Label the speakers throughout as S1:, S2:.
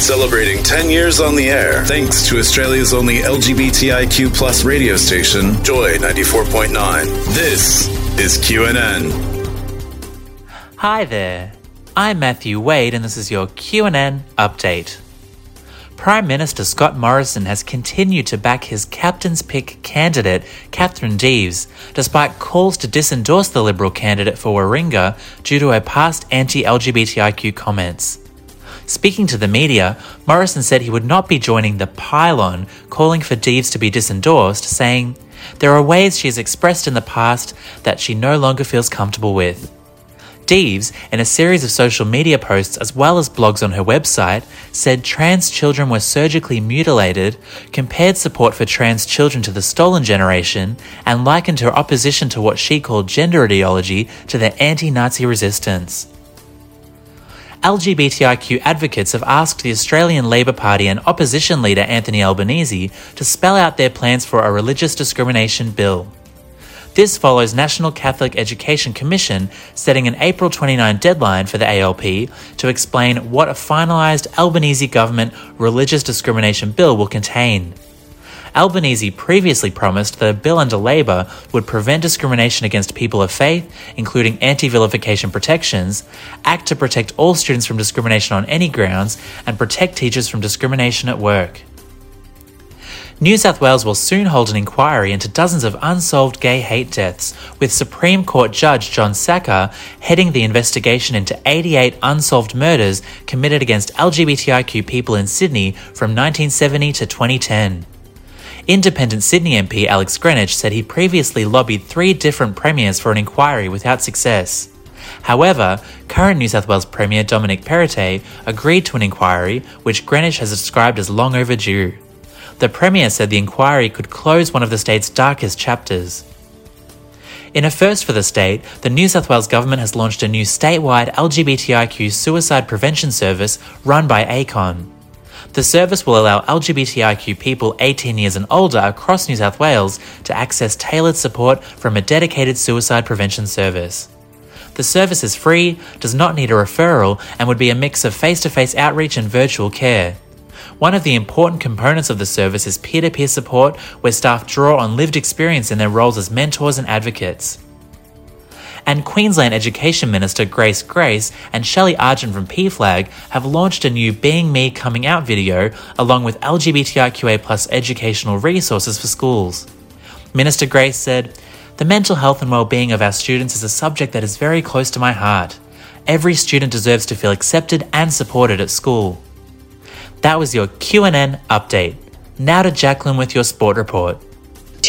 S1: Celebrating 10 years on the air, thanks to Australia's only LGBTIQ plus radio station, Joy 94.9. This is QNN.
S2: Hi there. I'm Matthew Wade and this is your QNN update. Prime Minister Scott Morrison has continued to back his captain's pick candidate, Catherine Deves, despite calls to disendorse the Liberal candidate for Warringah due to her past anti LGBTIQ comments. Speaking to the media, Morrison said he would not be joining the pylon calling for Deves to be disendorsed, saying, There are ways she has expressed in the past that she no longer feels comfortable with. Deves, in a series of social media posts as well as blogs on her website, said trans children were surgically mutilated, compared support for trans children to the stolen generation, and likened her opposition to what she called gender ideology to the anti Nazi resistance. LGBTIQ advocates have asked the Australian Labor Party and opposition leader Anthony Albanese to spell out their plans for a religious discrimination bill. This follows National Catholic Education Commission setting an April 29 deadline for the ALP to explain what a finalised Albanese government religious discrimination bill will contain. Albanese previously promised that a bill under Labor would prevent discrimination against people of faith, including anti vilification protections, act to protect all students from discrimination on any grounds, and protect teachers from discrimination at work. New South Wales will soon hold an inquiry into dozens of unsolved gay hate deaths, with Supreme Court Judge John Sackar heading the investigation into 88 unsolved murders committed against LGBTIQ people in Sydney from 1970 to 2010. Independent Sydney MP Alex Greenwich said he previously lobbied three different premiers for an inquiry without success. However, current New South Wales Premier Dominic Perrottet agreed to an inquiry, which Greenwich has described as long overdue. The Premier said the inquiry could close one of the state's darkest chapters. In a first for the state, the New South Wales Government has launched a new statewide LGBTIQ suicide prevention service run by ACON. The service will allow LGBTIQ people 18 years and older across New South Wales to access tailored support from a dedicated suicide prevention service. The service is free, does not need a referral, and would be a mix of face to face outreach and virtual care. One of the important components of the service is peer to peer support, where staff draw on lived experience in their roles as mentors and advocates and Queensland Education Minister Grace Grace and Shelley Argent from PFLAG have launched a new Being Me Coming Out video along with LGBTIQA plus educational resources for schools. Minister Grace said, The mental health and well-being of our students is a subject that is very close to my heart. Every student deserves to feel accepted and supported at school. That was your QNN update. Now to Jacqueline with your sport report.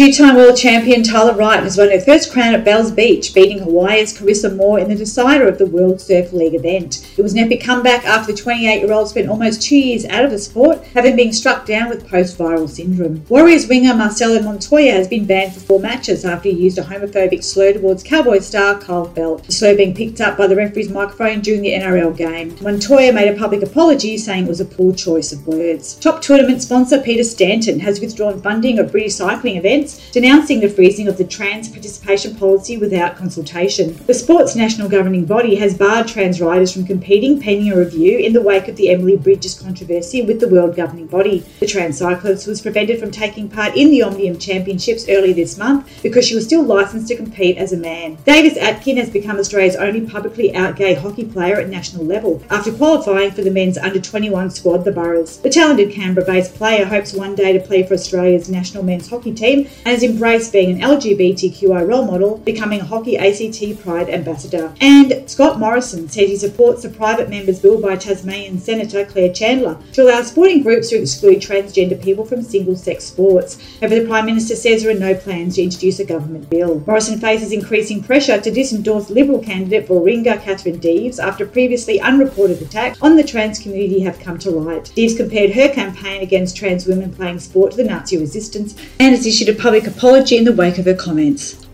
S3: Two-time world champion Tyler Wright has won her first crown at Bells Beach, beating Hawaii's Carissa Moore in the decider of the World Surf League event. It was an epic comeback after the 28-year-old spent almost two years out of the sport, having been struck down with post-viral syndrome. Warriors winger Marcelo Montoya has been banned for four matches after he used a homophobic slur towards Cowboy star Kyle Feldt. The slur being picked up by the referee's microphone during the NRL game. Montoya made a public apology, saying it was a poor choice of words. Top tournament sponsor Peter Stanton has withdrawn funding of British cycling events denouncing the freezing of the trans participation policy without consultation. The sport's national governing body has barred trans riders from competing pending a review in the wake of the Emily Bridges controversy with the world governing body. The trans cyclist was prevented from taking part in the Omnium Championships earlier this month because she was still licensed to compete as a man. Davis Atkin has become Australia's only publicly out gay hockey player at national level after qualifying for the men's under 21 squad, the Burras. The talented Canberra based player hopes one day to play for Australia's national men's hockey team and has embraced being an LGBTQI role model, becoming a Hockey ACT Pride ambassador. And Scott Morrison says he supports the private members bill by Tasmanian Senator Claire Chandler to allow sporting groups to exclude transgender people from single sex sports. However, the Prime Minister says there are no plans to introduce a government bill. Morrison faces increasing pressure to disendorse Liberal candidate for Catherine Deves after previously unreported attacks on the trans community have come to light. Deves compared her campaign against trans women playing sport to the Nazi resistance and has issued a public apology in the wake of her comments.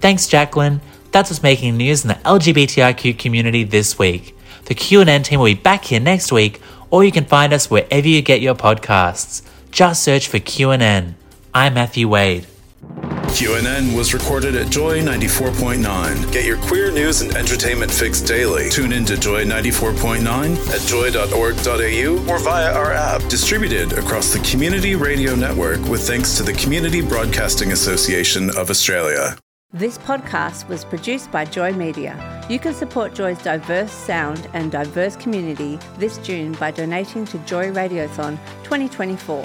S2: Thanks, Jacqueline. That's what's making news in the LGBTIQ community this week. The Q and N team will be back here next week, or you can find us wherever you get your podcasts. Just search for QN. I'm Matthew Wade.
S1: QNN was recorded at Joy 94.9. Get your queer news and entertainment fix daily. Tune in to Joy 94.9 at joy.org.au or via our app. Distributed across the Community Radio Network with thanks to the Community Broadcasting Association of Australia.
S4: This podcast was produced by Joy Media. You can support Joy's diverse sound and diverse community this June by donating to Joy Radiothon 2024